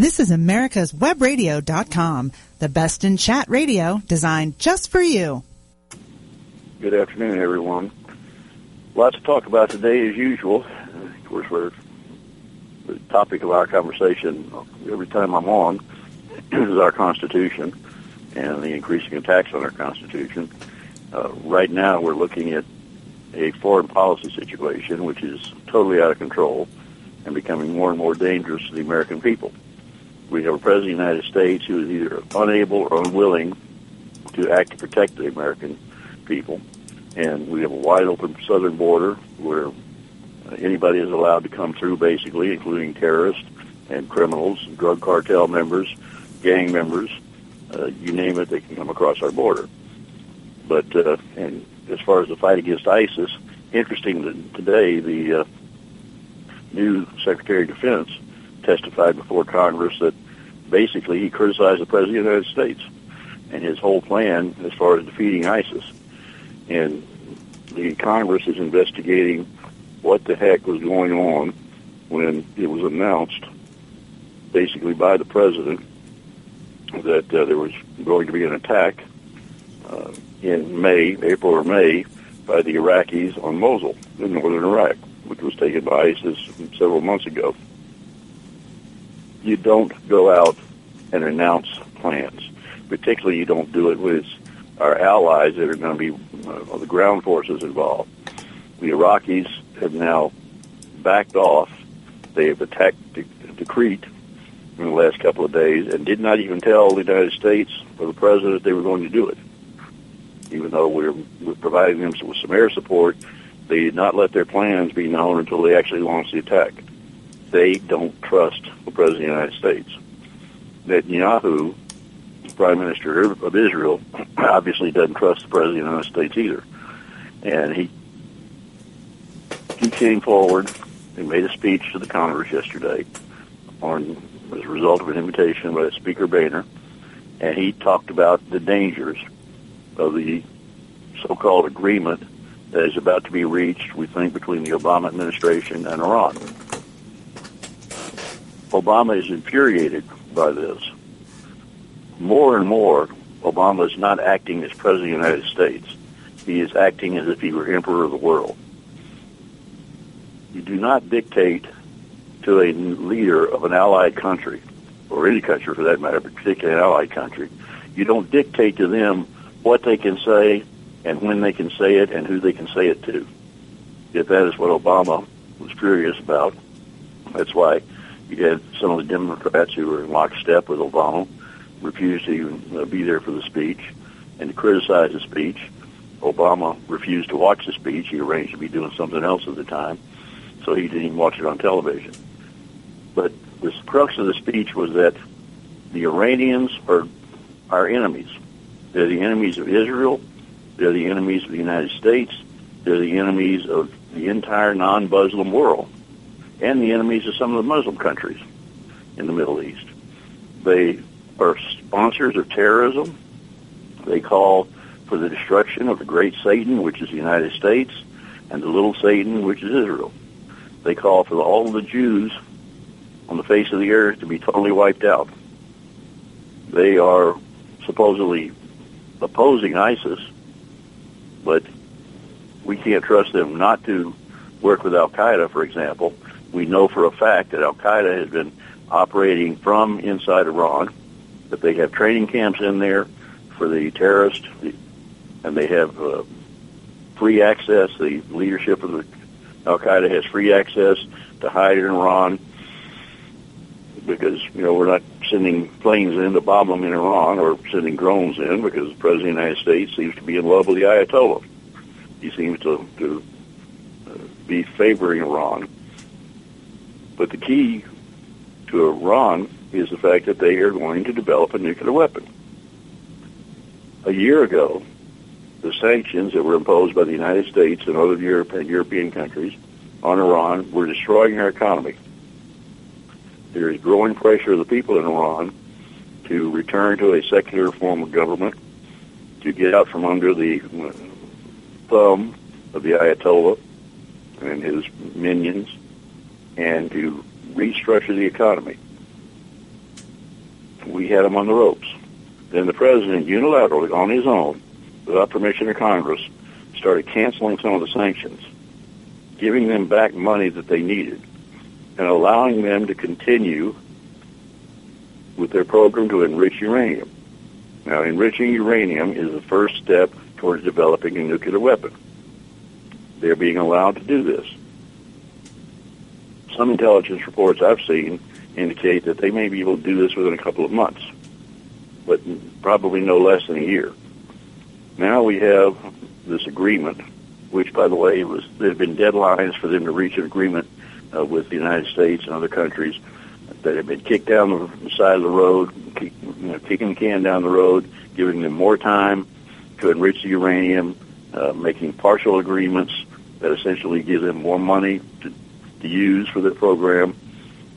This is America's Webradio.com, the best in chat radio designed just for you. Good afternoon, everyone. Lots to talk about today, as usual. Of course, we're the topic of our conversation every time I'm on is our Constitution and the increasing attacks on our Constitution. Uh, right now, we're looking at a foreign policy situation which is totally out of control and becoming more and more dangerous to the American people. We have a president of the United States who is either unable or unwilling to act to protect the American people. And we have a wide open southern border where anybody is allowed to come through, basically, including terrorists and criminals, drug cartel members, gang members, uh, you name it, they can come across our border. But uh, and as far as the fight against ISIS, interesting that today the uh, new Secretary of Defense testified before Congress that basically he criticized the President of the United States and his whole plan as far as defeating ISIS. And the Congress is investigating what the heck was going on when it was announced, basically by the president, that uh, there was going to be an attack uh, in May, April or May, by the Iraqis on Mosul in northern Iraq, which was taken by ISIS several months ago. You don't go out and announce plans. Particularly, you don't do it with our allies that are going to be uh, the ground forces involved. The Iraqis have now backed off. They have attacked Tikrit in the last couple of days and did not even tell the United States or the president they were going to do it. Even though we're, we're providing them with some air support, they did not let their plans be known until they actually launched the attack. They don't trust the president of the United States. Netanyahu, prime minister of Israel, obviously doesn't trust the president of the United States either. And he he came forward and made a speech to the Congress yesterday on as a result of an invitation by Speaker Boehner, and he talked about the dangers of the so-called agreement that is about to be reached, we think, between the Obama administration and Iran. Obama is infuriated by this. More and more, Obama is not acting as President of the United States. He is acting as if he were Emperor of the world you do not dictate to a leader of an allied country, or any country for that matter, but particularly an allied country, you don't dictate to them what they can say and when they can say it and who they can say it to. If that is what Obama was furious about. That's why you had some of the Democrats who were in lockstep with Obama refused to even uh, be there for the speech and to criticize the speech. Obama refused to watch the speech. He arranged to be doing something else at the time so he didn't even watch it on television. But the crux of the speech was that the Iranians are our enemies. They're the enemies of Israel. They're the enemies of the United States. They're the enemies of the entire non-Muslim world and the enemies of some of the Muslim countries in the Middle East. They are sponsors of terrorism. They call for the destruction of the great Satan, which is the United States, and the little Satan, which is Israel. They call for all the Jews on the face of the earth to be totally wiped out. They are supposedly opposing ISIS, but we can't trust them not to work with Al Qaeda, for example. We know for a fact that Al Qaeda has been operating from inside Iran, that they have training camps in there for the terrorists, and they have uh, free access. The leadership of the Al Qaeda has free access to hide in Iran because you know we're not sending planes in to bomb them in Iran or sending drones in because the president of the United States seems to be in love with the Ayatollah. He seems to, to uh, be favoring Iran. But the key to Iran is the fact that they are going to develop a nuclear weapon. A year ago, the sanctions that were imposed by the United States and other Europe and European countries on Iran were destroying our economy. There is growing pressure of the people in Iran to return to a secular form of government, to get out from under the uh, thumb of the Ayatollah and his minions, and to restructure the economy. we had them on the ropes. Then the president unilaterally, on his own, without permission of Congress, started canceling some of the sanctions, giving them back money that they needed, and allowing them to continue with their program to enrich uranium. Now, enriching uranium is the first step towards developing a nuclear weapon. They're being allowed to do this. Some intelligence reports I've seen indicate that they may be able to do this within a couple of months, but probably no less than a year. Now we have this agreement, which, by the way, was there have been deadlines for them to reach an agreement uh, with the United States and other countries that have been kicked down the side of the road, kick, you know, kicking the can down the road, giving them more time to enrich the uranium, uh, making partial agreements that essentially give them more money to, to use for their program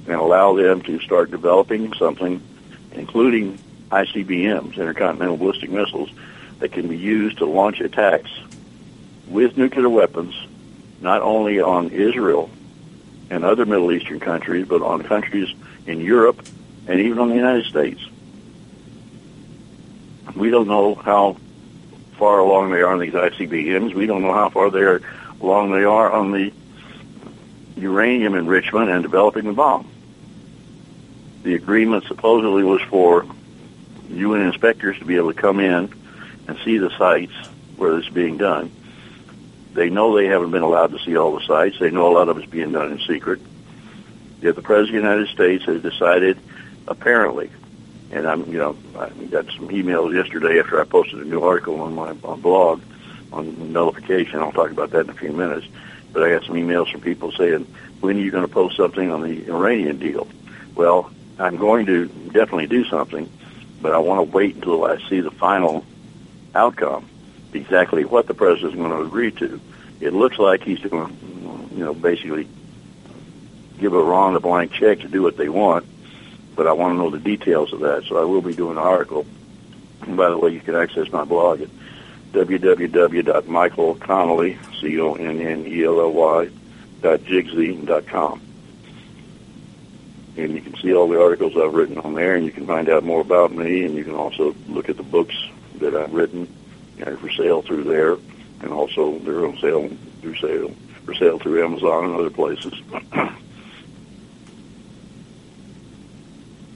and allow them to start developing something, including ICBMs, intercontinental ballistic missiles, that can be used to launch attacks with nuclear weapons, not only on Israel and other Middle Eastern countries, but on countries in Europe and even on the United States. We don't know how far along they are on these ICBMs. We don't know how far they're along they are on the uranium enrichment and developing the bomb. The agreement supposedly was for UN inspectors to be able to come in and see the sites where this is being done. They know they haven't been allowed to see all the sites. They know a lot of it's being done in secret. Yet the President of the United States has decided, apparently, and I'm, you know, I got some emails yesterday after I posted a new article on my on blog on nullification. I'll talk about that in a few minutes. But I got some emails from people saying, when are you going to post something on the Iranian deal? Well, I'm going to definitely do something, but I want to wait until I see the final outcome, exactly what the president is going to agree to. It looks like he's going to, you know, basically give Iran a blank check to do what they want, but I want to know the details of that. So I will be doing an article. And by the way, you can access my blog at www.michaelconnelly, C-O-N-N-E-L-L-Y, dot jigsy dot com. And you can see all the articles I've written on there, and you can find out more about me, and you can also look at the books that I've written for sale through there, and also they're on sale through sale for sale through Amazon and other places.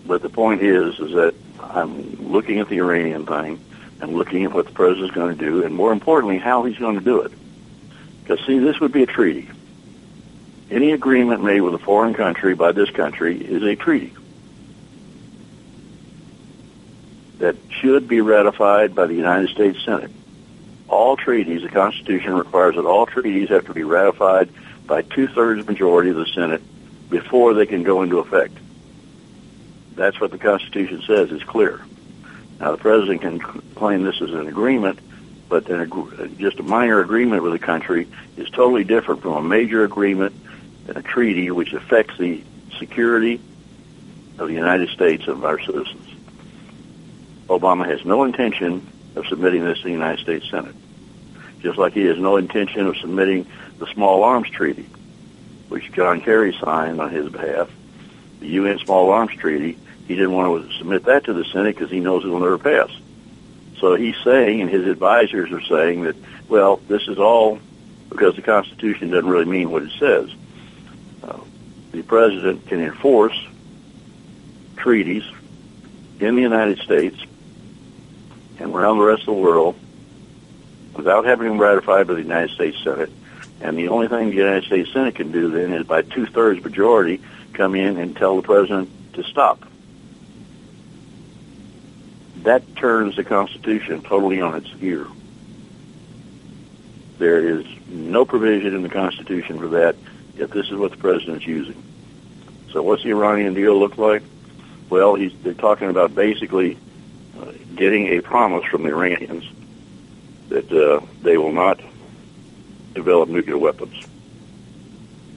but the point is, is that I'm looking at the Iranian thing, and looking at what the president's going to do, and more importantly, how he's going to do it. Because see, this would be a treaty. Any agreement made with a foreign country by this country is a treaty that should be ratified by the United States Senate. All treaties, the Constitution requires that all treaties have to be ratified by two-thirds majority of the Senate before they can go into effect. That's what the Constitution says. It's clear. Now, the president can claim this is an agreement, but an, just a minor agreement with a country is totally different from a major agreement and a treaty which affects the security of the United States and of our citizens. Obama has no intention of submitting this to the United States Senate, just like he has no intention of submitting the Small Arms Treaty, which John Kerry signed on his behalf. The UN Small Arms Treaty he didn't want to submit that to the Senate because he knows it will never pass. So he's saying, and his advisors are saying that, well, this is all because the Constitution doesn't really mean what it says. Uh, the president can enforce treaties in the United States and around the rest of the world without having them ratified by the United States Senate. And the only thing the United States Senate can do then is by two-thirds majority come in and tell the president to stop that turns the Constitution totally on its ear. There is no provision in the Constitution for that, yet this is what the president's using. So what's the Iranian deal look like? Well, he's, they're talking about basically uh, getting a promise from the Iranians that uh, they will not develop nuclear weapons.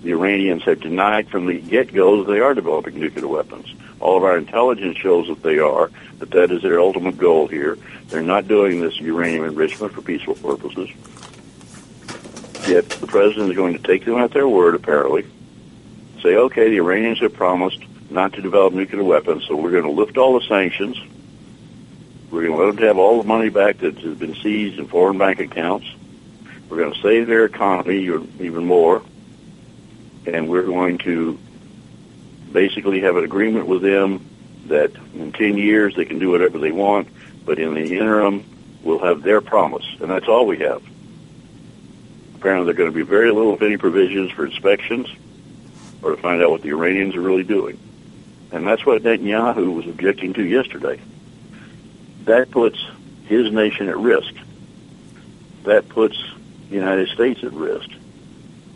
The Iranians have denied from the get-go that they are developing nuclear weapons. All of our intelligence shows that they are, that that is their ultimate goal here. They're not doing this uranium enrichment for peaceful purposes. Yet the president is going to take them at their word, apparently, say, okay, the Iranians have promised not to develop nuclear weapons. So we're going to lift all the sanctions. We're going to let them have all the money back that has been seized in foreign bank accounts. We're going to save their economy even more. And we're going to basically have an agreement with them that in 10 years they can do whatever they want, but in the interim, we'll have their promise. And that's all we have. Apparently, there are going to be very little, if any, provisions for inspections or to find out what the Iranians are really doing. And that's what Netanyahu was objecting to yesterday. That puts his nation at risk. That puts the United States at risk.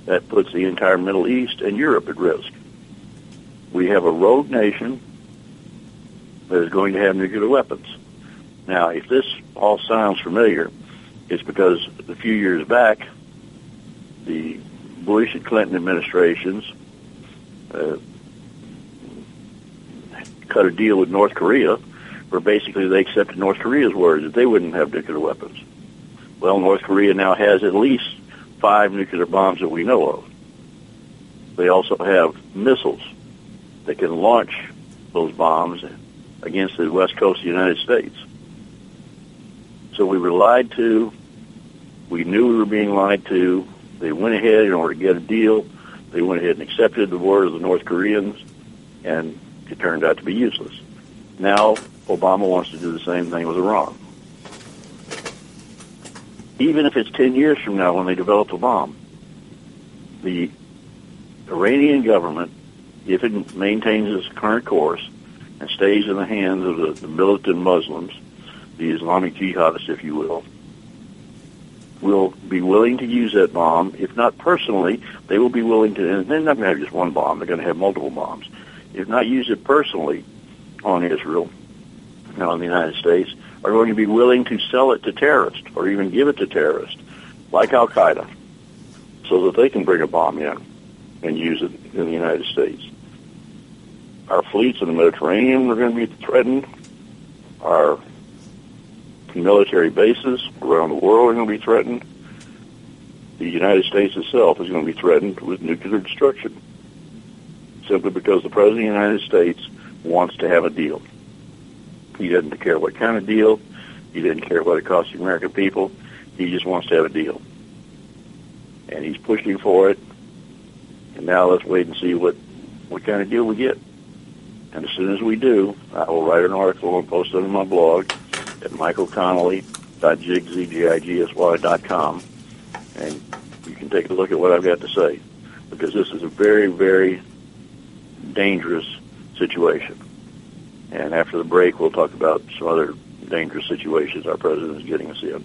That puts the entire Middle East and Europe at risk. We have a rogue nation that is going to have nuclear weapons. Now, if this all sounds familiar, it's because a few years back, the Bush and Clinton administrations uh, cut a deal with North Korea where basically they accepted North Korea's word that they wouldn't have nuclear weapons. Well, North Korea now has at least five nuclear bombs that we know of. They also have missiles that can launch those bombs against the west coast of the United States. So we were lied to. We knew we were being lied to. They went ahead in order to get a deal. They went ahead and accepted the word of the North Koreans, and it turned out to be useless. Now Obama wants to do the same thing with Iran. Even if it's 10 years from now when they develop a bomb, the Iranian government, if it maintains its current course and stays in the hands of the, the militant Muslims, the Islamic jihadists, if you will, will be willing to use that bomb. If not personally, they will be willing to, and they're not going to have just one bomb, they're going to have multiple bombs. If not use it personally on Israel, now in the United States, are going to be willing to sell it to terrorists or even give it to terrorists, like Al Qaeda, so that they can bring a bomb in and use it in the United States. Our fleets in the Mediterranean are going to be threatened. Our military bases around the world are going to be threatened. The United States itself is going to be threatened with nuclear destruction simply because the President of the United States wants to have a deal. He doesn't care what kind of deal. He doesn't care what it costs the American people. He just wants to have a deal. And he's pushing for it. And now let's wait and see what, what kind of deal we get. And as soon as we do, I will write an article and post it on my blog at michaelconnelly.jigsy.com. And you can take a look at what I've got to say. Because this is a very, very dangerous situation. And after the break, we'll talk about some other dangerous situations our president is getting us in.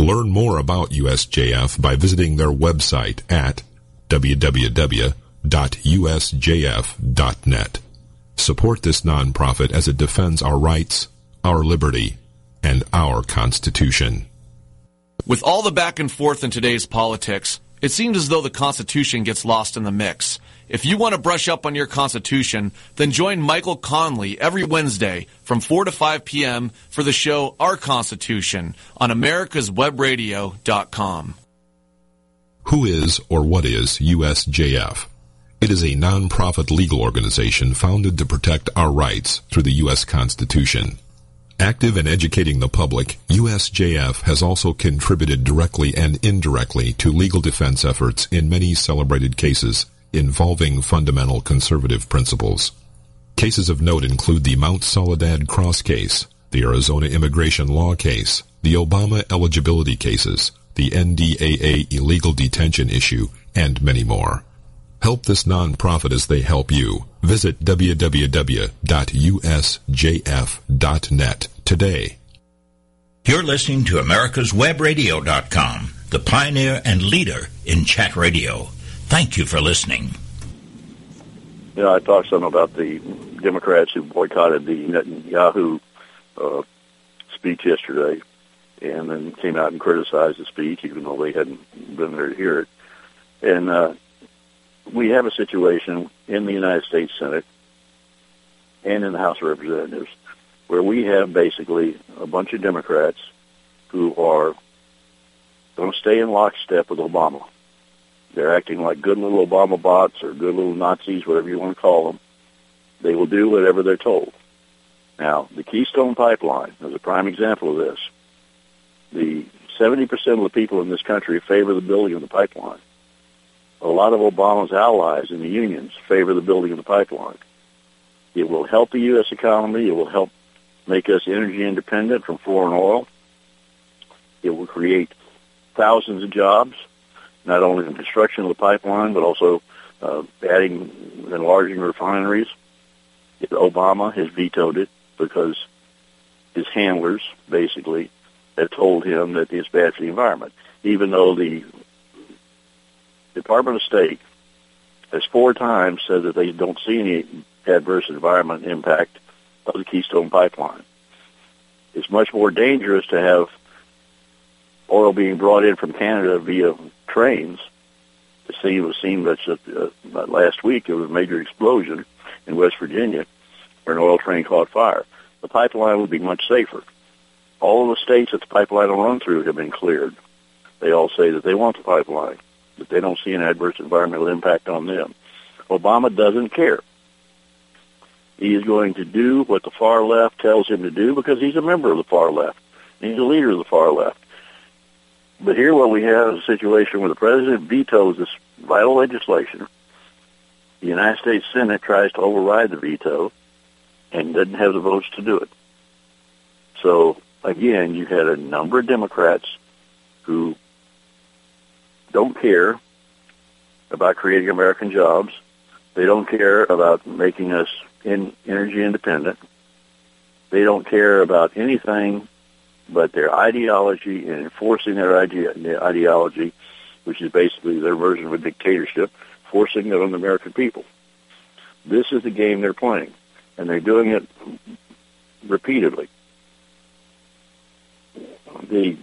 Learn more about USJF by visiting their website at www.usjf.net. Support this nonprofit as it defends our rights, our liberty, and our Constitution. With all the back and forth in today's politics, it seems as though the Constitution gets lost in the mix. If you want to brush up on your Constitution, then join Michael Connelly every Wednesday from 4 to 5 p.m. for the show Our Constitution on americaswebradio.com. Who is or what is USJF? It is a nonprofit legal organization founded to protect our rights through the U.S. Constitution. Active in educating the public, USJF has also contributed directly and indirectly to legal defense efforts in many celebrated cases involving fundamental conservative principles. Cases of note include the Mount Soledad Cross case, the Arizona immigration law case, the Obama eligibility cases, the NDAA illegal detention issue, and many more. Help this nonprofit as they help you. Visit www.usjf.net today. You're listening to americaswebradio.com, the pioneer and leader in chat radio. Thank you for listening. you know, I talked some about the Democrats who boycotted the Netanyahu uh, speech yesterday, and then came out and criticized the speech, even though they hadn't been there to hear it. And uh, we have a situation in the United States Senate and in the House of Representatives where we have basically a bunch of Democrats who are going to stay in lockstep with Obama. They're acting like good little Obama bots or good little Nazis, whatever you want to call them. They will do whatever they're told. Now, the Keystone Pipeline is a prime example of this. The 70% of the people in this country favor the building of the pipeline. A lot of Obama's allies in the unions favor the building of the pipeline. It will help the U.S. economy. It will help make us energy independent from foreign oil. It will create thousands of jobs not only in construction of the pipeline, but also uh, adding, enlarging refineries. Obama has vetoed it because his handlers basically have told him that it's bad for the environment, even though the Department of State has four times said that they don't see any adverse environment impact of the Keystone Pipeline. It's much more dangerous to have oil being brought in from Canada via trains. The scene was seen that uh, last week. There was a major explosion in West Virginia where an oil train caught fire. The pipeline would be much safer. All of the states that the pipeline will run through have been cleared. They all say that they want the pipeline, but they don't see an adverse environmental impact on them. Obama doesn't care. He is going to do what the far left tells him to do because he's a member of the far left. He's a leader of the far left. But here what we have is a situation where the president vetoes this vital legislation. The United States Senate tries to override the veto and doesn't have the votes to do it. So again, you had a number of Democrats who don't care about creating American jobs. They don't care about making us in energy independent. They don't care about anything but their ideology and enforcing their ideology, which is basically their version of a dictatorship, forcing it on the American people. This is the game they're playing, and they're doing it repeatedly. The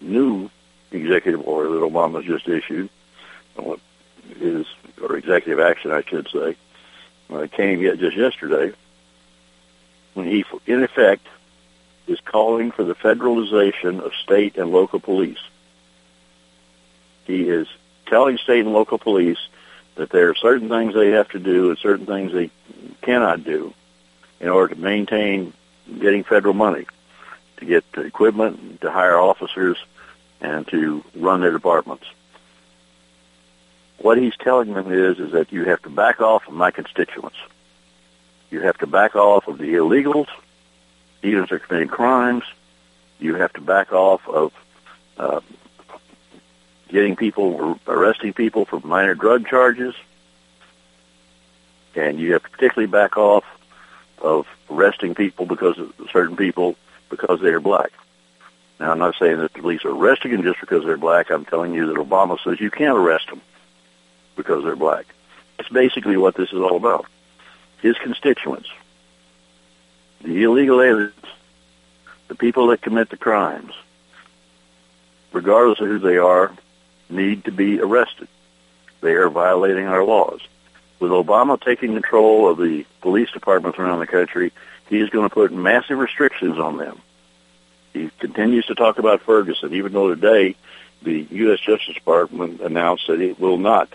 new executive order that Obama just issued is, or executive action, I should say, uh, came yet just yesterday when he, in effect, is calling for the federalization of state and local police. He is telling state and local police that there are certain things they have to do and certain things they cannot do in order to maintain getting federal money to get equipment, to hire officers, and to run their departments. What he's telling them is, is that you have to back off of my constituents. You have to back off of the illegals, even if they're committing crimes. You have to back off of uh, getting people, arresting people for minor drug charges. And you have to particularly back off of arresting people because of certain people because they are black. Now, I'm not saying that the police are arresting them just because they're black. I'm telling you that Obama says you can't arrest them because they're black. It's basically what this is all about his constituents, the illegal aliens, the people that commit the crimes, regardless of who they are, need to be arrested. They are violating our laws. With Obama taking control of the police departments around the country, he is going to put massive restrictions on them. He continues to talk about Ferguson, even though today the U.S. Justice Department announced that it will not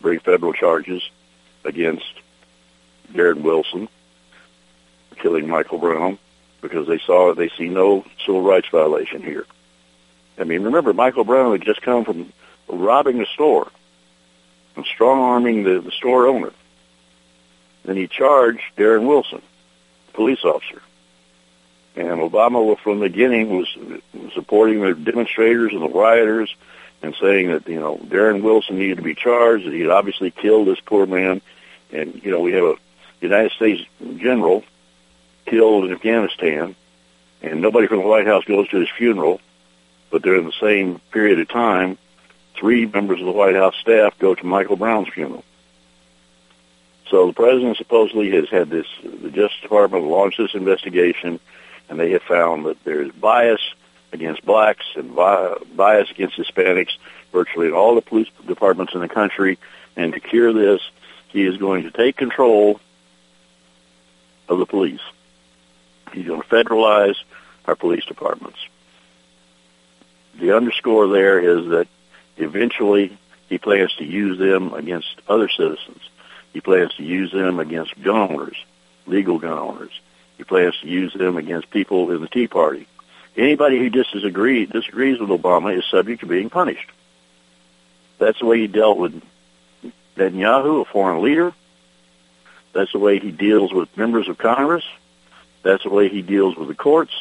bring federal charges against Darren Wilson killing Michael Brown because they saw they see no civil rights violation here. I mean, remember Michael Brown had just come from robbing a store and strong arming the, the store owner. Then he charged Darren Wilson, police officer. And Obama, from the beginning, was supporting the demonstrators and the rioters and saying that, you know, Darren Wilson needed to be charged, that he had obviously killed this poor man. And, you know, we have a United States general killed in Afghanistan, and nobody from the White House goes to his funeral, but during the same period of time, three members of the White House staff go to Michael Brown's funeral. So the president supposedly has had this, the Justice Department launched this investigation, and they have found that there is bias against blacks and bias against Hispanics virtually in all the police departments in the country. And to cure this, he is going to take control of the police. He's going to federalize our police departments. The underscore there is that eventually he plans to use them against other citizens. He plans to use them against gun owners, legal gun owners. He plans to use them against people in the Tea Party. Anybody who disagrees, disagrees with Obama is subject to being punished. That's the way he dealt with Netanyahu, a foreign leader. That's the way he deals with members of Congress. That's the way he deals with the courts,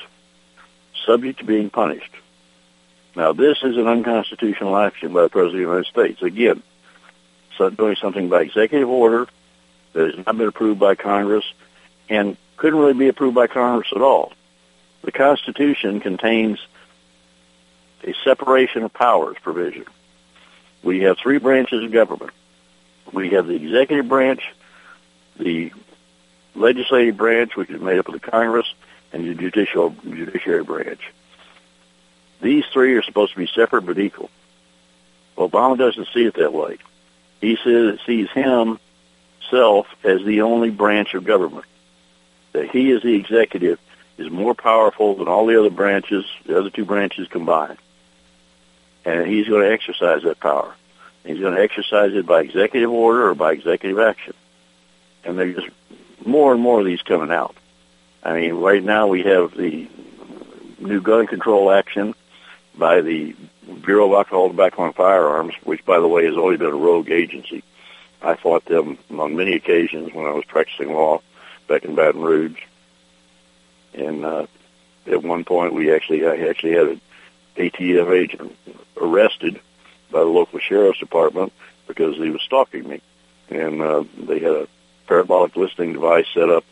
subject to being punished. Now, this is an unconstitutional action by the President of the United States. Again, doing something by executive order that has not been approved by Congress and couldn't really be approved by Congress at all. The Constitution contains a separation of powers provision. We have three branches of government. We have the executive branch, the legislative branch, which is made up of the Congress, and the judicial judiciary branch. These three are supposed to be separate but equal. Obama doesn't see it that way. He says sees himself as the only branch of government. That he, as the executive, is more powerful than all the other branches, the other two branches combined. And he's going to exercise that power. He's going to exercise it by executive order or by executive action. And there's just more and more of these coming out. I mean, right now we have the new gun control action by the Bureau of Alcohol, Tobacco, and Firearms, which, by the way, has always been a rogue agency. I fought them on many occasions when I was practicing law back in Baton Rouge. And uh, at one point, we actually I actually had an ATF agent arrested by the local sheriff's department because he was stalking me. And uh, they had a parabolic listening device set up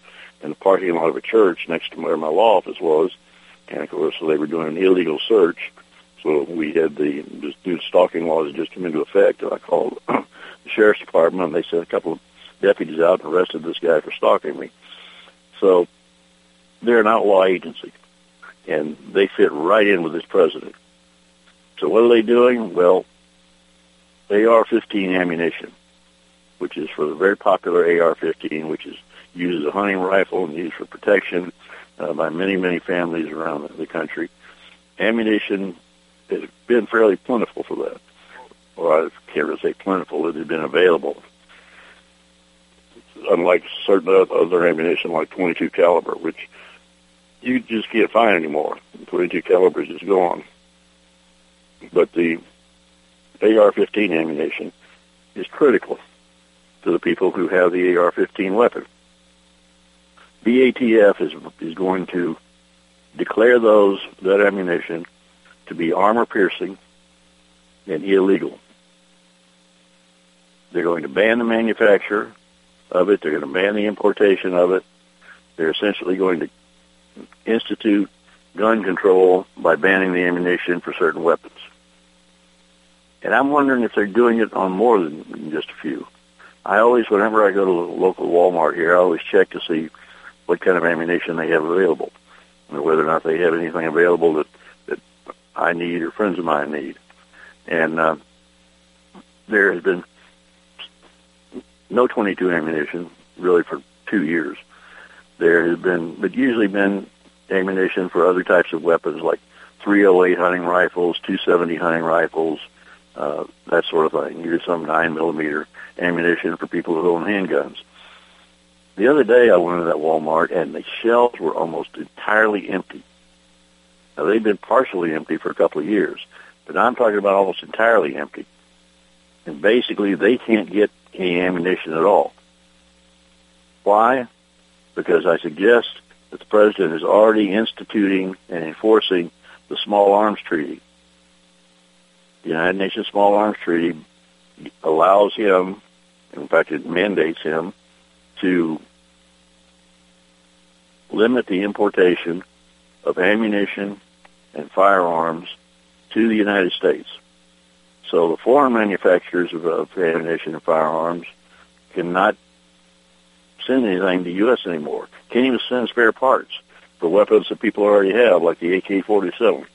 in the parking lot of a church next to where my law office was. And of course, so they were doing an illegal search so we had the new stalking laws just come into effect, and I called the sheriff's department, and they sent a couple of deputies out and arrested this guy for stalking me. So they're an outlaw agency, and they fit right in with this president. So what are they doing? Well, AR-15 ammunition, which is for the very popular AR-15, which is used as a hunting rifle and used for protection uh, by many, many families around the country. Ammunition has been fairly plentiful for that. Or I can't really say plentiful, it has been available. Unlike certain other ammunition like 22 caliber, which you just can't find anymore. 22 caliber is just gone. But the AR-15 ammunition is critical to the people who have the AR-15 weapon. BATF is is going to declare those that ammunition to be armor piercing and illegal. They're going to ban the manufacture of it. They're going to ban the importation of it. They're essentially going to institute gun control by banning the ammunition for certain weapons. And I'm wondering if they're doing it on more than just a few. I always, whenever I go to the local Walmart here, I always check to see what kind of ammunition they have available, and whether or not they have anything available that that I need or friends of mine need. And uh, there has been no 22 ammunition really for two years. There has been, but usually been ammunition for other types of weapons like 308 hunting rifles, 270 hunting rifles, uh, that sort of thing. Here's some 9 millimeter ammunition for people who own handguns. The other day I went to that Walmart and the shelves were almost entirely empty. Now they've been partially empty for a couple of years, but I'm talking about almost entirely empty. And basically they can't get any ammunition at all. Why? Because I suggest that the president is already instituting and enforcing the Small Arms Treaty. The United Nations Small Arms Treaty allows him, in fact it mandates him, to limit the importation of ammunition and firearms to the United States. so the foreign manufacturers of, of ammunition and firearms cannot send anything to the U.S. anymore. Can't even send spare parts for weapons that people already have, like the AK-47.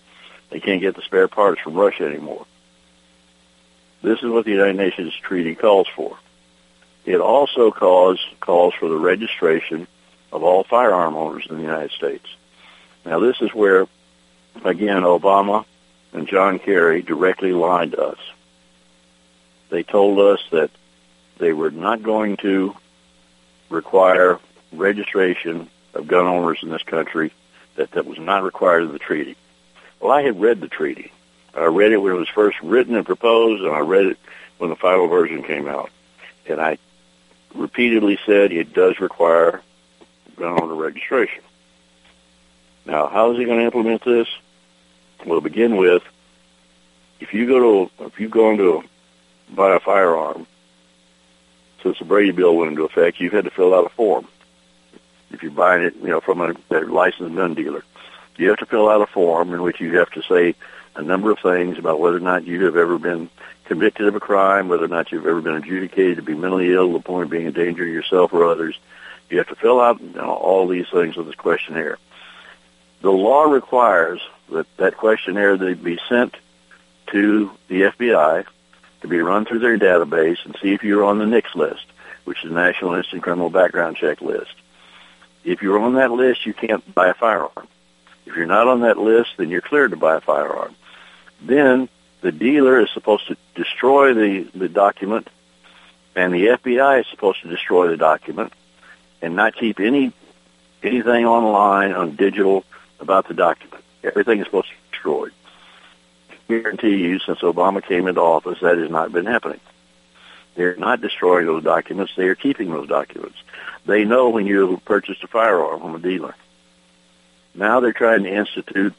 They can't get the spare parts from Russia anymore. This is what the United Nations Treaty calls for. It also calls calls for the registration of all firearm owners in the United States. Now, this is where, again, Obama and John Kerry directly lied to us. They told us that they were not going to require registration of gun owners in this country, that that was not required in the treaty. Well, I had read the treaty. I read it when it was first written and proposed, and I read it when the final version came out. And I repeatedly said it does require gun owner registration. Now, how is he going to implement this? Well, begin with, if you go to if you go into buy a firearm, since the Brady Bill went into effect, you've had to fill out a form. If you're buying it, you know, from a, a licensed gun dealer, you have to fill out a form in which you have to say a number of things about whether or not you have ever been convicted of a crime, whether or not you've ever been adjudicated to be mentally ill to the point of being a danger to yourself or others. You have to fill out you know, all these things with this questionnaire. The law requires that that questionnaire that be sent to the FBI to be run through their database and see if you're on the NICS list, which is the National Instant Criminal Background Check list. If you're on that list, you can't buy a firearm. If you're not on that list, then you're cleared to buy a firearm. Then the dealer is supposed to destroy the, the document, and the FBI is supposed to destroy the document and not keep any anything online on digital about the document. Everything is supposed to be destroyed. I guarantee you, since Obama came into office, that has not been happening. They're not destroying those documents. They are keeping those documents. They know when you purchased a firearm from a dealer. Now they're trying to institute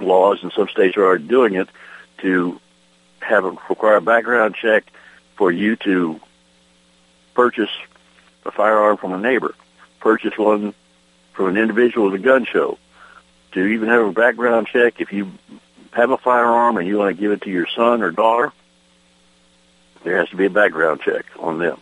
laws, and some states are already doing it, to have a require a background check for you to purchase a firearm from a neighbor, purchase one from an individual at a gun show, to even have a background check if you have a firearm and you want to give it to your son or daughter, there has to be a background check on them.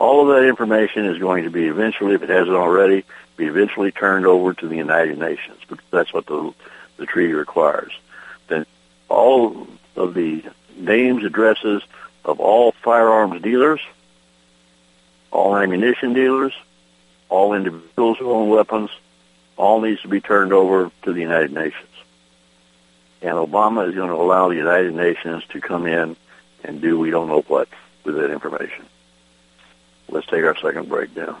All of that information is going to be eventually, if it hasn't already, be eventually turned over to the United Nations because that's what the, the treaty requires. Then all of the names, addresses of all firearms dealers, all ammunition dealers, all individuals who own weapons, all needs to be turned over to the United Nations. And Obama is going to allow the United Nations to come in and do we don't know what with that information. Let's take our second break now.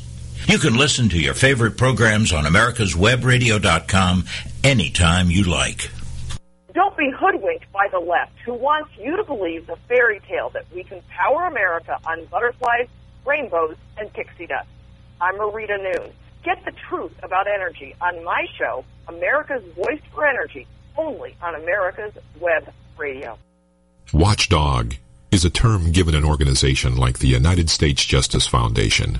You can listen to your favorite programs on americaswebradio.com anytime you like. Don't be hoodwinked by the left who wants you to believe the fairy tale that we can power America on butterflies, rainbows, and pixie dust. I'm Marita Noon. Get the truth about energy on my show, America's Voice for Energy, only on America's Web Radio. Watchdog is a term given an organization like the United States Justice Foundation,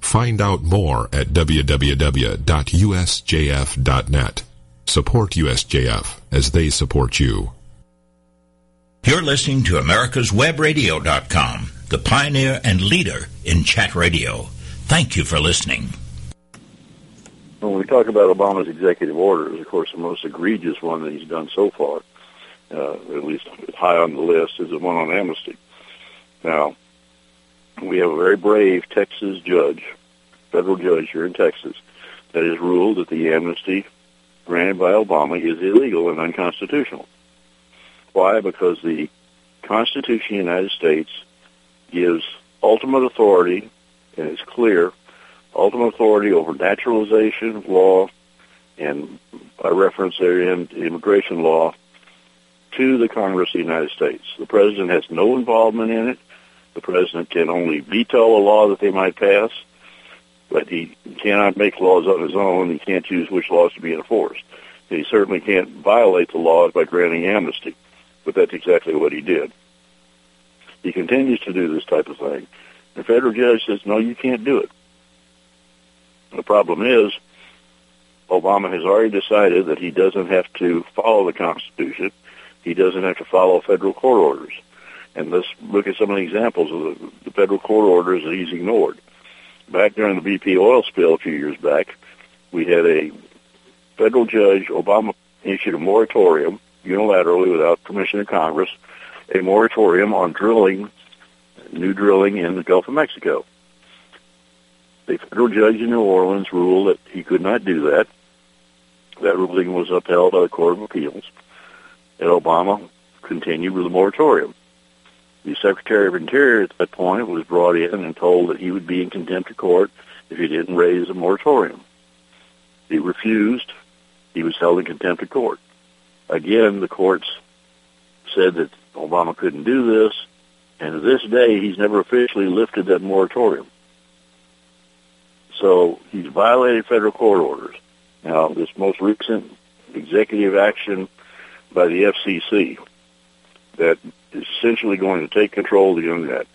Find out more at www.usjf.net. Support USJF as they support you. You're listening to America's Webradio.com, the pioneer and leader in chat radio. Thank you for listening. When we talk about Obama's executive orders, of course, the most egregious one that he's done so far, uh, at least high on the list, is the one on amnesty. Now, we have a very brave Texas judge, federal judge here in Texas, that has ruled that the amnesty granted by Obama is illegal and unconstitutional. Why? Because the Constitution of the United States gives ultimate authority, and it's clear, ultimate authority over naturalization law, and by reference therein, immigration law, to the Congress of the United States. The President has no involvement in it. The President can only veto a law that they might pass, but he cannot make laws on his own. He can't choose which laws to be enforced. He certainly can't violate the laws by granting amnesty but that's exactly what he did. He continues to do this type of thing. The federal judge says, no, you can't do it. The problem is, Obama has already decided that he doesn't have to follow the Constitution. He doesn't have to follow federal court orders. And let's look at some of the examples of the, the federal court orders that he's ignored. Back during the BP oil spill a few years back, we had a federal judge, Obama issued a moratorium unilaterally without permission of Congress a moratorium on drilling, new drilling in the Gulf of Mexico. The federal judge in New Orleans ruled that he could not do that. That ruling was upheld by the Court of Appeals, and Obama continued with the moratorium. The Secretary of Interior at that point was brought in and told that he would be in contempt of court if he didn't raise the moratorium. He refused. He was held in contempt of court. Again, the courts said that Obama couldn't do this, and to this day, he's never officially lifted that moratorium. So he's violated federal court orders. Now, this most recent executive action by the FCC that is essentially going to take control of the Internet,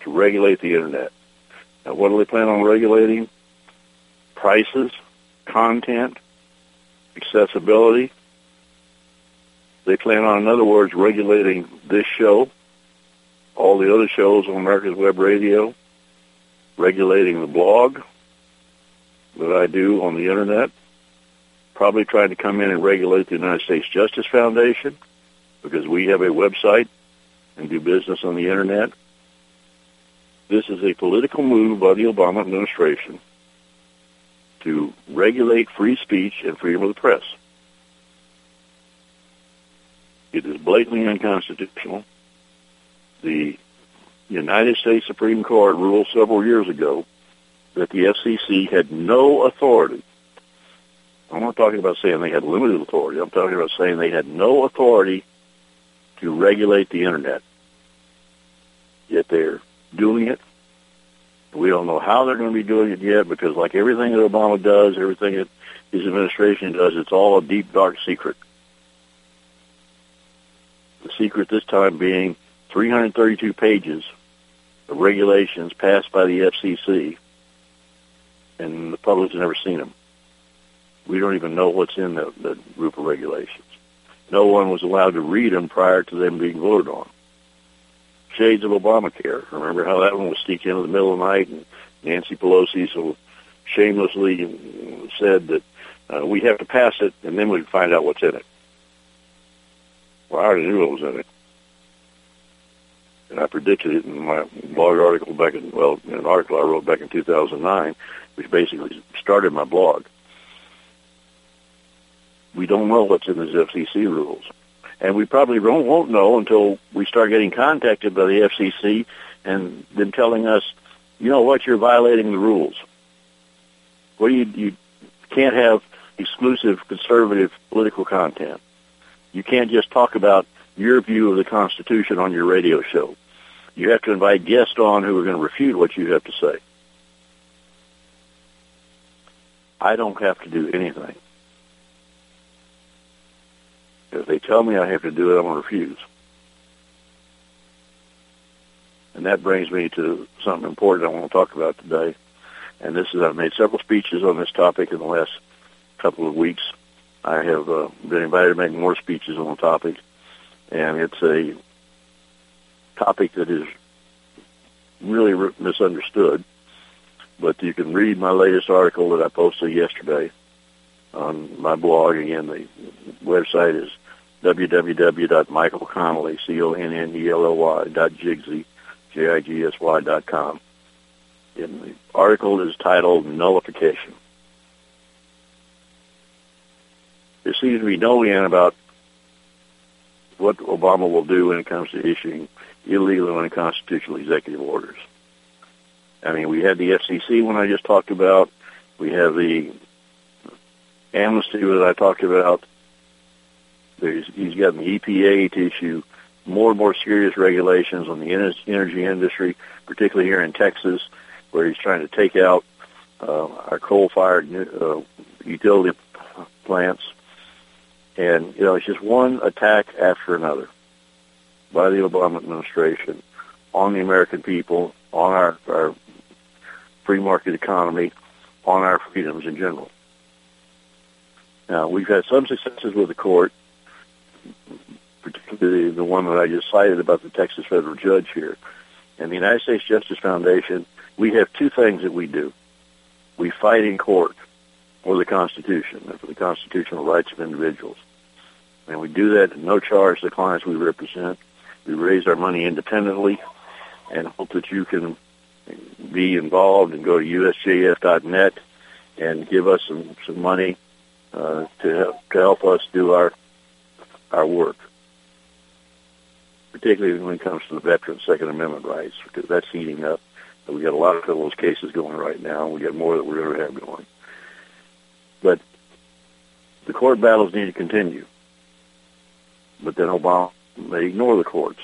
to regulate the Internet. Now, what do they plan on regulating? Prices, content, accessibility, they plan on, in other words, regulating this show, all the other shows on America's Web Radio, regulating the blog that I do on the Internet, probably trying to come in and regulate the United States Justice Foundation because we have a website and do business on the Internet. This is a political move by the Obama administration to regulate free speech and freedom of the press. It is blatantly unconstitutional. The United States Supreme Court ruled several years ago that the FCC had no authority. I'm not talking about saying they had limited authority. I'm talking about saying they had no authority to regulate the Internet. Yet they're doing it. We don't know how they're going to be doing it yet because like everything that Obama does, everything that his administration does, it's all a deep, dark secret. The secret this time being 332 pages of regulations passed by the FCC, and the public has never seen them. We don't even know what's in the, the group of regulations. No one was allowed to read them prior to them being voted on. Shades of Obamacare. Remember how that one was sneaked in the middle of the night, and Nancy Pelosi so shamelessly said that uh, we have to pass it, and then we'd find out what's in it. Well, I already knew what was in it. And I predicted it in my blog article back in, well, in an article I wrote back in 2009, which basically started my blog. We don't know what's in these FCC rules. And we probably won't, won't know until we start getting contacted by the FCC and them telling us, you know what, you're violating the rules. Well, you, you can't have exclusive conservative political content. You can't just talk about your view of the Constitution on your radio show. You have to invite guests on who are going to refute what you have to say. I don't have to do anything. If they tell me I have to do it, I'm going to refuse. And that brings me to something important I want to talk about today. And this is I've made several speeches on this topic in the last couple of weeks. I have uh, been invited to make more speeches on the topic, and it's a topic that is really re- misunderstood. But you can read my latest article that I posted yesterday on my blog. Again, the website is www.michaelconnelly, jigsy, com. And the article is titled Nullification. There seems to be no end about what Obama will do when it comes to issuing illegal and unconstitutional executive orders. I mean, we had the FCC one I just talked about. We have the amnesty that I talked about. There's, he's got the EPA to issue more and more serious regulations on the energy industry, particularly here in Texas, where he's trying to take out uh, our coal-fired uh, utility plants. And, you know, it's just one attack after another by the Obama administration on the American people, on our, our free market economy, on our freedoms in general. Now, we've had some successes with the court, particularly the one that I just cited about the Texas federal judge here. And the United States Justice Foundation, we have two things that we do. We fight in court for the Constitution and for the constitutional rights of individuals. And we do that at no charge to the clients we represent. We raise our money independently and hope that you can be involved and go to usjf.net and give us some, some money uh, to, help, to help us do our our work, particularly when it comes to the veterans' Second Amendment rights, because that's heating up. We got a lot of those cases going right now, we got more that we're going to have going. But the court battles need to continue. But then Obama may ignore the courts.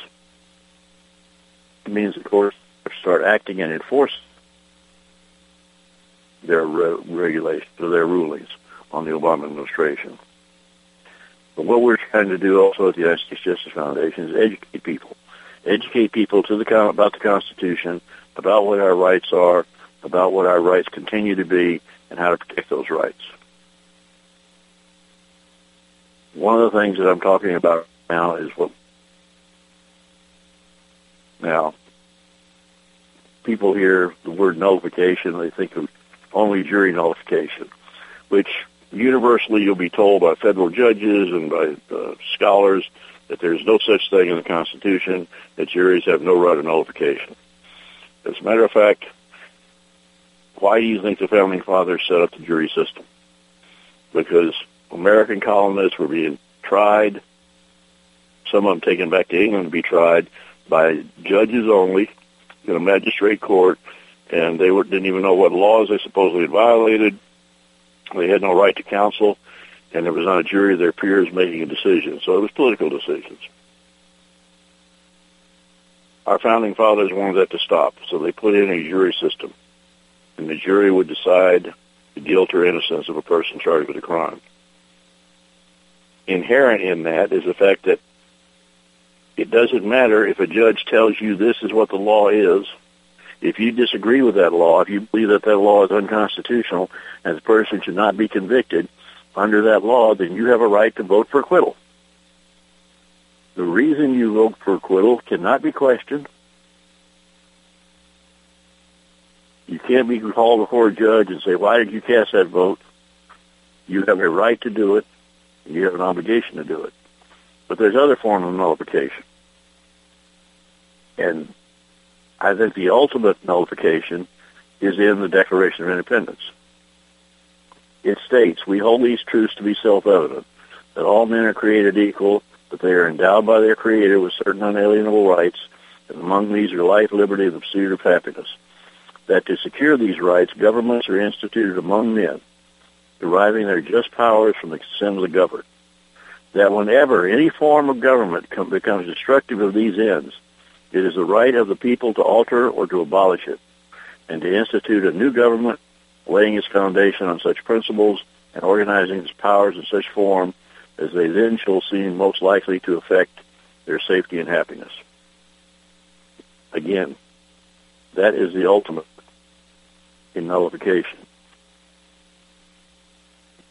It means the courts start acting and enforce their re- regulations or their rulings on the Obama administration. But what we're trying to do also at the United States Justice Foundation is educate people, educate people to the about the Constitution, about what our rights are, about what our rights continue to be, and how to protect those rights. One of the things that I'm talking about now is what now people hear the word nullification, they think of only jury nullification, which universally you'll be told by federal judges and by uh, scholars that there's no such thing in the Constitution, that juries have no right of nullification. As a matter of fact, why do you think the Founding Fathers set up the jury system? Because American colonists were being tried, some of them taken back to England to be tried by judges only in a magistrate court, and they didn't even know what laws they supposedly violated. They had no right to counsel, and there was not a jury of their peers making a decision. So it was political decisions. Our founding fathers wanted that to stop, so they put in a jury system, and the jury would decide the guilt or innocence of a person charged with a crime. Inherent in that is the fact that it doesn't matter if a judge tells you this is what the law is if you disagree with that law, if you believe that that law is unconstitutional and the person should not be convicted under that law, then you have a right to vote for acquittal. The reason you vote for acquittal cannot be questioned. You can't be called before a judge and say, why did you cast that vote? You have a right to do it, you have an obligation to do it. But there's other forms of nullification. And I think the ultimate nullification is in the Declaration of Independence. It states, we hold these truths to be self-evident, that all men are created equal, that they are endowed by their Creator with certain unalienable rights, and among these are life, liberty, and the pursuit of happiness. That to secure these rights, governments are instituted among men, deriving their just powers from the consent of the governed. That whenever any form of government becomes destructive of these ends, it is the right of the people to alter or to abolish it, and to institute a new government, laying its foundation on such principles and organizing its powers in such form as they then shall seem most likely to affect their safety and happiness. Again, that is the ultimate in nullification.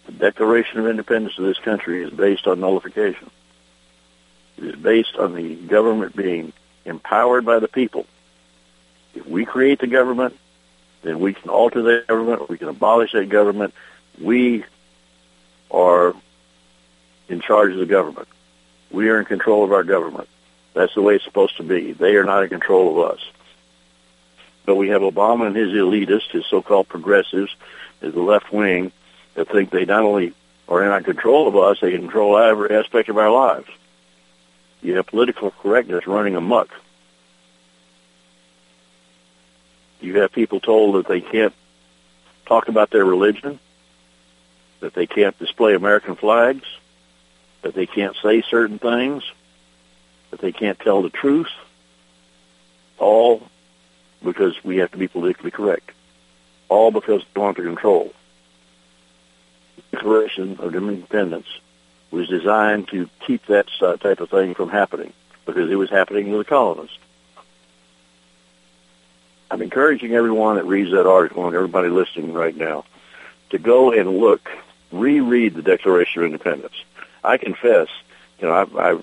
The Declaration of Independence of this country is based on nullification. It is based on the government being empowered by the people. If we create the government, then we can alter the government, we can abolish that government. We are in charge of the government. We are in control of our government. That's the way it's supposed to be. They are not in control of us. But we have Obama and his elitists, his so-called progressives, the left wing, that think they not only are in control of us, they control every aspect of our lives. You have political correctness running amok. You have people told that they can't talk about their religion, that they can't display American flags, that they can't say certain things, that they can't tell the truth, all because we have to be politically correct, all because they want to control. The Declaration of Independence was designed to keep that type of thing from happening because it was happening to the colonists. I'm encouraging everyone that reads that article and everybody listening right now to go and look, reread the Declaration of Independence. I confess, you know, I, I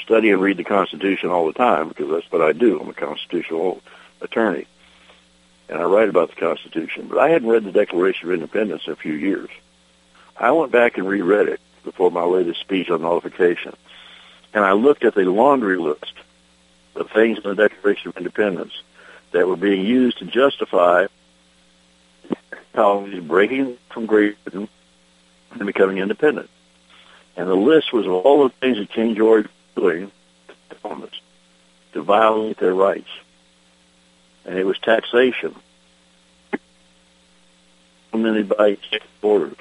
study and read the Constitution all the time because that's what I do. I'm a constitutional attorney, and I write about the Constitution. But I hadn't read the Declaration of Independence in a few years. I went back and reread it before my latest speech on nullification, and I looked at the laundry list of things in the Declaration of Independence that were being used to justify colonies breaking from Great Britain and becoming independent. And the list was all the things that King George was doing to violate their rights. And it was taxation implemented by executive orders.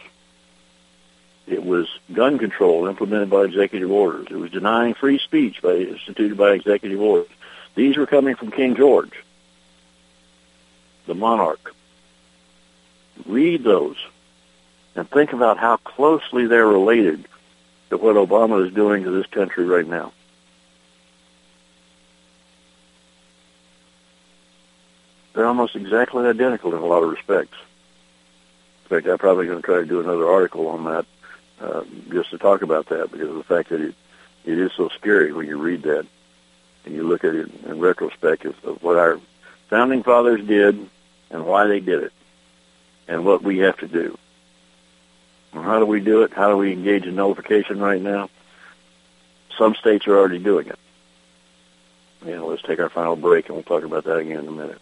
It was gun control implemented by executive orders. It was denying free speech by, instituted by executive orders. These were coming from King George, the monarch. Read those and think about how closely they're related to what Obama is doing to this country right now. They're almost exactly identical in a lot of respects. In fact, I'm probably going to try to do another article on that uh, just to talk about that because of the fact that it, it is so scary when you read that and you look at it in retrospect of, of what our founding fathers did and why they did it and what we have to do. And how do we do it? How do we engage in nullification right now? Some states are already doing it. You let's take our final break and we'll talk about that again in a minute.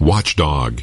Watchdog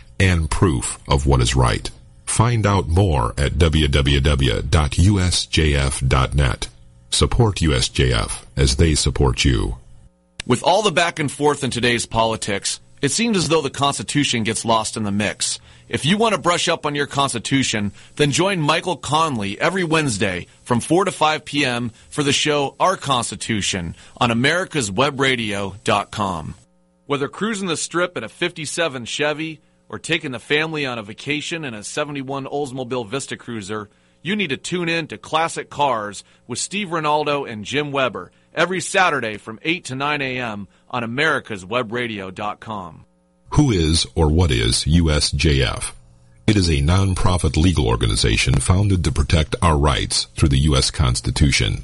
and proof of what is right. Find out more at www.usjf.net. Support USJF as they support you. With all the back and forth in today's politics, it seems as though the Constitution gets lost in the mix. If you want to brush up on your Constitution, then join Michael Connelly every Wednesday from 4 to 5 p.m. for the show Our Constitution on americaswebradio.com. Whether cruising the strip in a 57 Chevy or taking the family on a vacation in a 71 Oldsmobile Vista Cruiser, you need to tune in to Classic Cars with Steve Ronaldo and Jim Weber every Saturday from 8 to 9 a.m. on americaswebradio.com. Who is or what is USJF? It is a non-profit legal organization founded to protect our rights through the U.S. Constitution.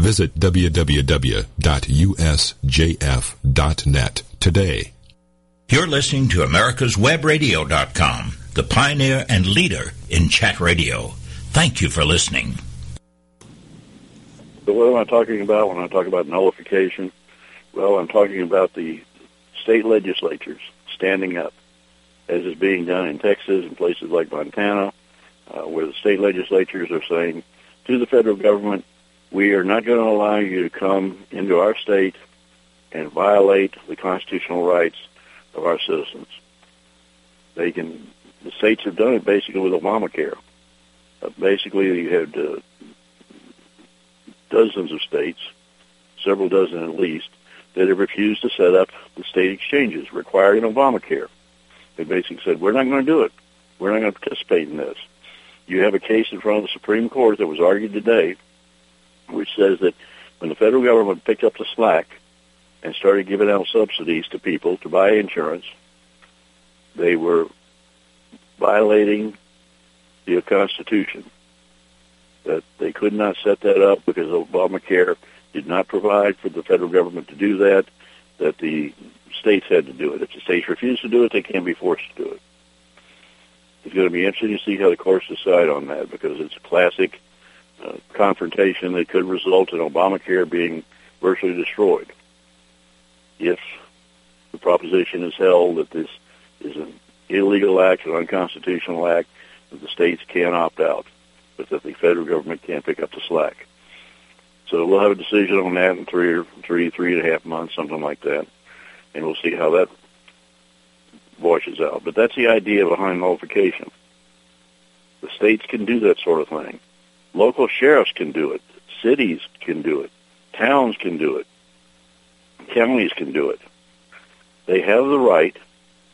Visit www.usjf.net today. You're listening to America'sWebRadio.com, the pioneer and leader in chat radio. Thank you for listening. So what am I talking about when I talk about nullification? Well, I'm talking about the state legislatures standing up, as is being done in Texas and places like Montana, uh, where the state legislatures are saying to the federal government, we are not going to allow you to come into our state and violate the constitutional rights of our citizens. They can. The states have done it basically with Obamacare. Uh, basically, you had uh, dozens of states, several dozen at least, that have refused to set up the state exchanges required in Obamacare. They basically said, we're not going to do it. We're not going to participate in this. You have a case in front of the Supreme Court that was argued today, which says that when the federal government picked up the slack and started giving out subsidies to people to buy insurance, they were violating the Constitution. That they could not set that up because Obamacare did not provide for the federal government to do that, that the states had to do it. If the states refuse to do it, they can't be forced to do it. It's going to be interesting to see how the courts decide on that because it's a classic uh, confrontation that could result in Obamacare being virtually destroyed if the proposition is held that this is an illegal act, an unconstitutional act, that the states can't opt out, but that the federal government can't pick up the slack. So we'll have a decision on that in three or three, three and a half months, something like that, and we'll see how that washes out. But that's the idea behind nullification. The states can do that sort of thing. Local sheriffs can do it. Cities can do it. Towns can do it. Counties can do it. They have the right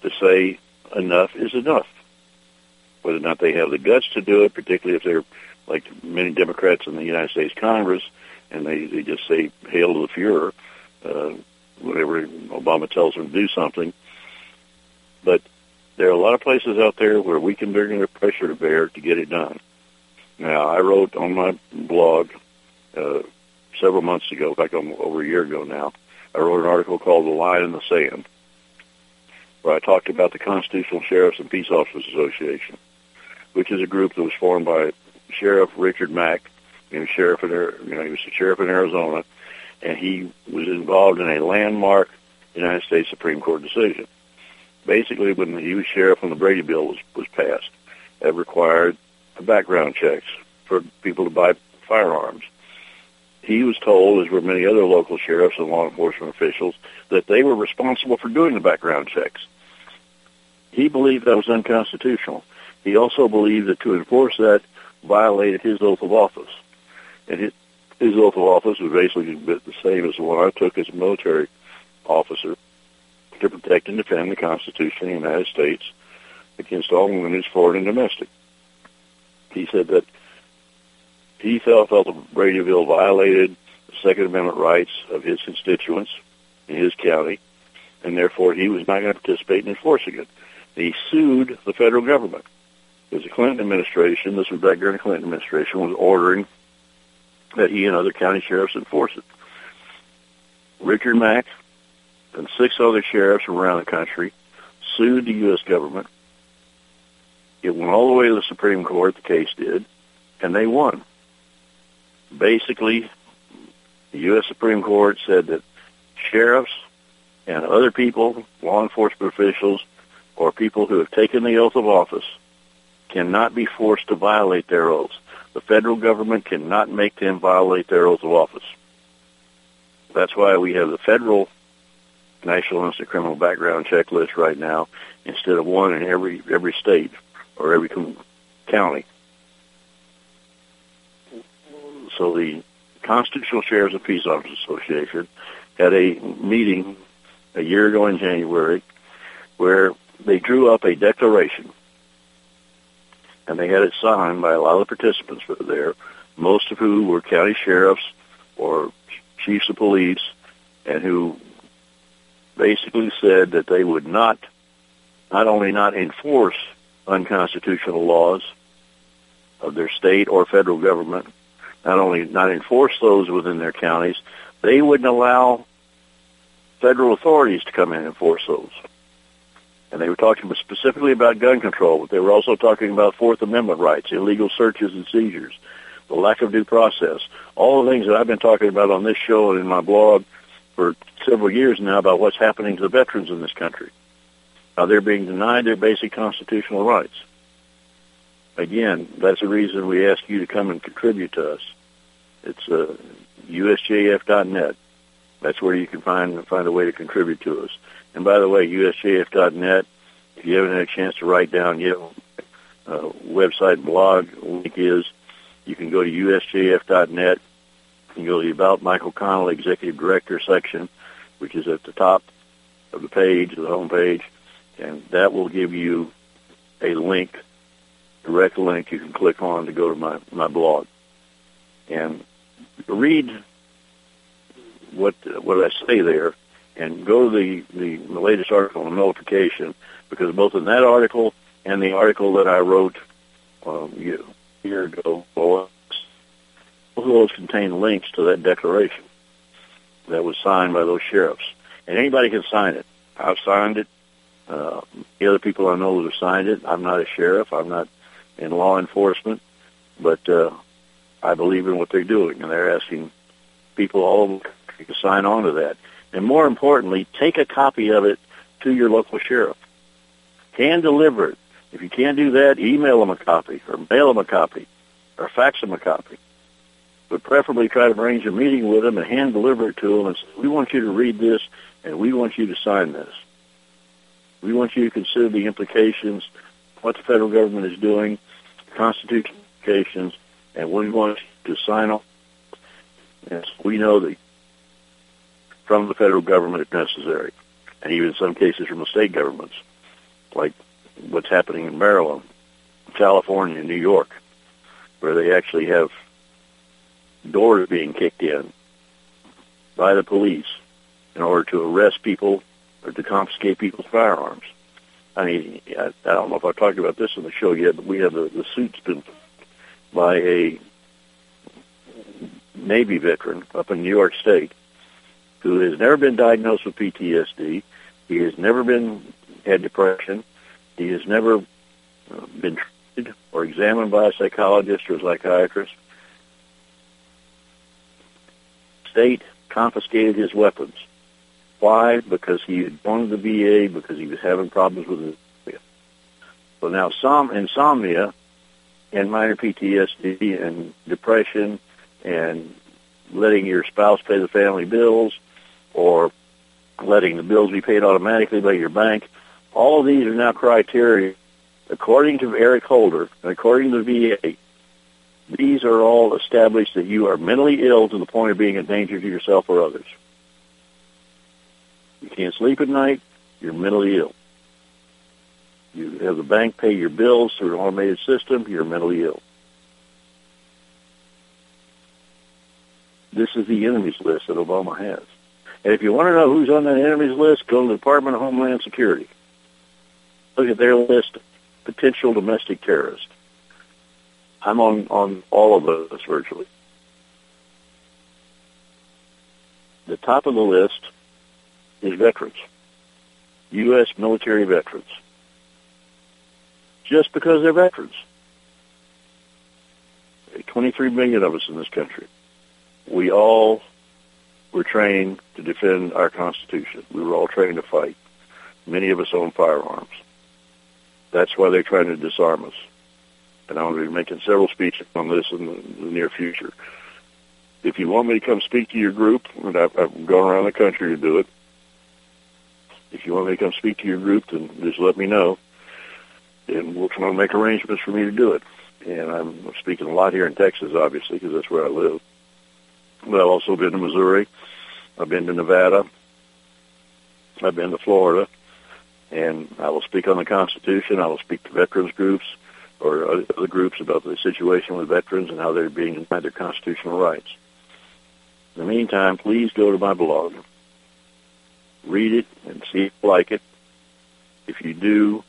to say enough is enough. Whether or not they have the guts to do it, particularly if they're like many Democrats in the United States Congress, and they, they just say hail to the Fuhrer uh, whenever Obama tells them to do something. But there are a lot of places out there where we can bring the pressure to bear to get it done. Now, I wrote on my blog uh, several months ago, in fact, over a year ago now, I wrote an article called "The Line in the Sand," where I talked about the Constitutional Sheriffs and Peace Officers Association, which is a group that was formed by Sheriff Richard Mack, he was sheriff in, you know, he was a sheriff in Arizona, and he was involved in a landmark United States Supreme Court decision. Basically, when he was sheriff when the Brady Bill was was passed, that required background checks for people to buy firearms he was told, as were many other local sheriffs and law enforcement officials, that they were responsible for doing the background checks. He believed that was unconstitutional. He also believed that to enforce that violated his oath of office. And his, his oath of office was basically the same as the one I took as a military officer to protect and defend the Constitution of the United States against all enemies, foreign and domestic. He said that he felt, felt the Brady Bill violated the Second Amendment rights of his constituents in his county, and therefore he was not going to participate in enforcing it. He sued the federal government. Because the Clinton administration, this was back during the Clinton administration, was ordering that he and other county sheriffs enforce it. Richard Mack and six other sheriffs from around the country sued the U.S. government. It went all the way to the Supreme Court, the case did, and they won basically, the U.S. Supreme Court said that sheriffs and other people, law enforcement officials, or people who have taken the oath of office cannot be forced to violate their oaths. The federal government cannot make them violate their oath of office. That's why we have the federal National Instant Criminal Background Checklist right now instead of one in every every state or every county. So the Constitutional Sheriffs and Peace Officers Association had a meeting a year ago in January where they drew up a declaration and they had it signed by a lot of the participants were there, most of who were county sheriffs or chiefs of police and who basically said that they would not not only not enforce unconstitutional laws of their state or federal government, not only not enforce those within their counties, they wouldn't allow federal authorities to come in and enforce those. And they were talking specifically about gun control, but they were also talking about Fourth Amendment rights, illegal searches and seizures, the lack of due process, all the things that I've been talking about on this show and in my blog for several years now about what's happening to the veterans in this country. They're being denied their basic constitutional rights. Again, that's the reason we ask you to come and contribute to us. It's uh, usjf.net. That's where you can find find a way to contribute to us. And by the way, usjf.net. If you haven't had a chance to write down yet, uh, website blog link is you can go to usjf.net. You can go to the About Michael Connelly Executive Director section, which is at the top of the page, the home page, and that will give you a link, direct link you can click on to go to my, my blog. And read what what I say there, and go to the, the, the latest article on nullification, because both in that article and the article that I wrote um, a year ago, both of those contain links to that declaration that was signed by those sheriffs. And anybody can sign it. I've signed it. Uh, the other people I know that have signed it. I'm not a sheriff. I'm not in law enforcement, but uh, I believe in what they're doing, and they're asking people all to sign on to that. And more importantly, take a copy of it to your local sheriff. Hand deliver it. If you can't do that, email them a copy, or mail them a copy, or fax them a copy. But preferably try to arrange a meeting with them and hand deliver it to them and say, we want you to read this and we want you to sign this. We want you to consider the implications, what the federal government is doing, constitutional implications, and we want you to sign off. Yes, we know that from the federal government if necessary, and even in some cases from the state governments, like what's happening in Maryland, California, New York, where they actually have doors being kicked in by the police in order to arrest people to confiscate people's firearms. I mean, I, I don't know if I've talked about this on the show yet, but we have the, the suit's been by a Navy veteran up in New York State who has never been diagnosed with PTSD. He has never been had depression. He has never uh, been treated or examined by a psychologist or a psychiatrist. State confiscated his weapons. Why? Because he had gone to the VA because he was having problems with insomnia. So now some insomnia and minor PTSD and depression and letting your spouse pay the family bills or letting the bills be paid automatically by your bank. All of these are now criteria, according to Eric Holder and according to the VA, these are all established that you are mentally ill to the point of being a danger to yourself or others. You can't sleep at night, you're mentally ill. You have the bank pay your bills through an automated system, you're mentally ill. This is the enemies list that Obama has. And if you want to know who's on that enemies list, go to the Department of Homeland Security. Look at their list of potential domestic terrorists. I'm on, on all of those virtually. The top of the list is veterans, U.S. military veterans, just because they're veterans. 23 million of us in this country. We all were trained to defend our Constitution. We were all trained to fight. Many of us own firearms. That's why they're trying to disarm us. And I'm going to be making several speeches on this in the, near future. If you want me to come speak to your group, and I've, I've gone around the country to do it, if you want me to come speak to your group, then just let me know, and we'll try to make arrangements for me to do it. And I'm speaking a lot here in Texas, obviously, because that's where I live. But I've also been to Missouri. I've been to Nevada. I've been to Florida. And I will speak on the Constitution. I will speak to veterans groups or other groups about the situation with veterans and how they're being denied their constitutional rights. In the meantime, please go to my blog, read it, and see if you like it. If you do,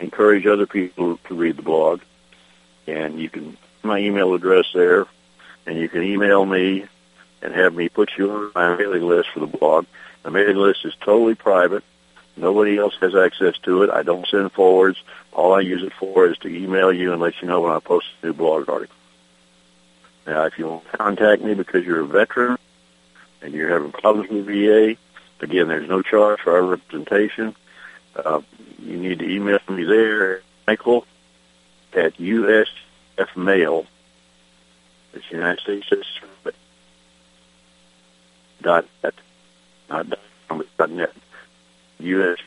encourage other people to read the blog. And you can my email address there, and you can email me and have me put you on my mailing list for the blog. The mailing list is totally private. Nobody else has access to it. I don't send forwards. All I use it for is to email you and let you know when I post a new blog article. Now, if you want to contact me because you're a veteran and you're having problems with VA, again, there's no charge for our representation. Uh, you need to email me there, Michael at usfmail, It's United States dot net, not dot com, dot net. US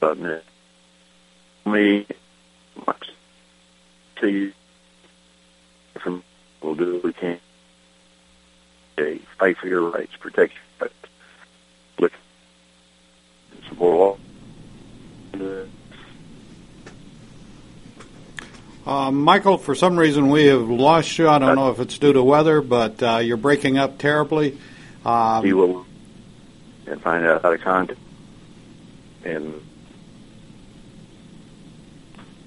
dot net. Me, to you, from we'll do what we can. Okay, fight for your rights, protect your rights. Uh, Michael, for some reason we have lost you. I don't know if it's due to weather, but uh, you're breaking up terribly. Um, he will and find out how to contact and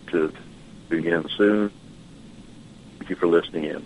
to begin soon. Thank you for listening in.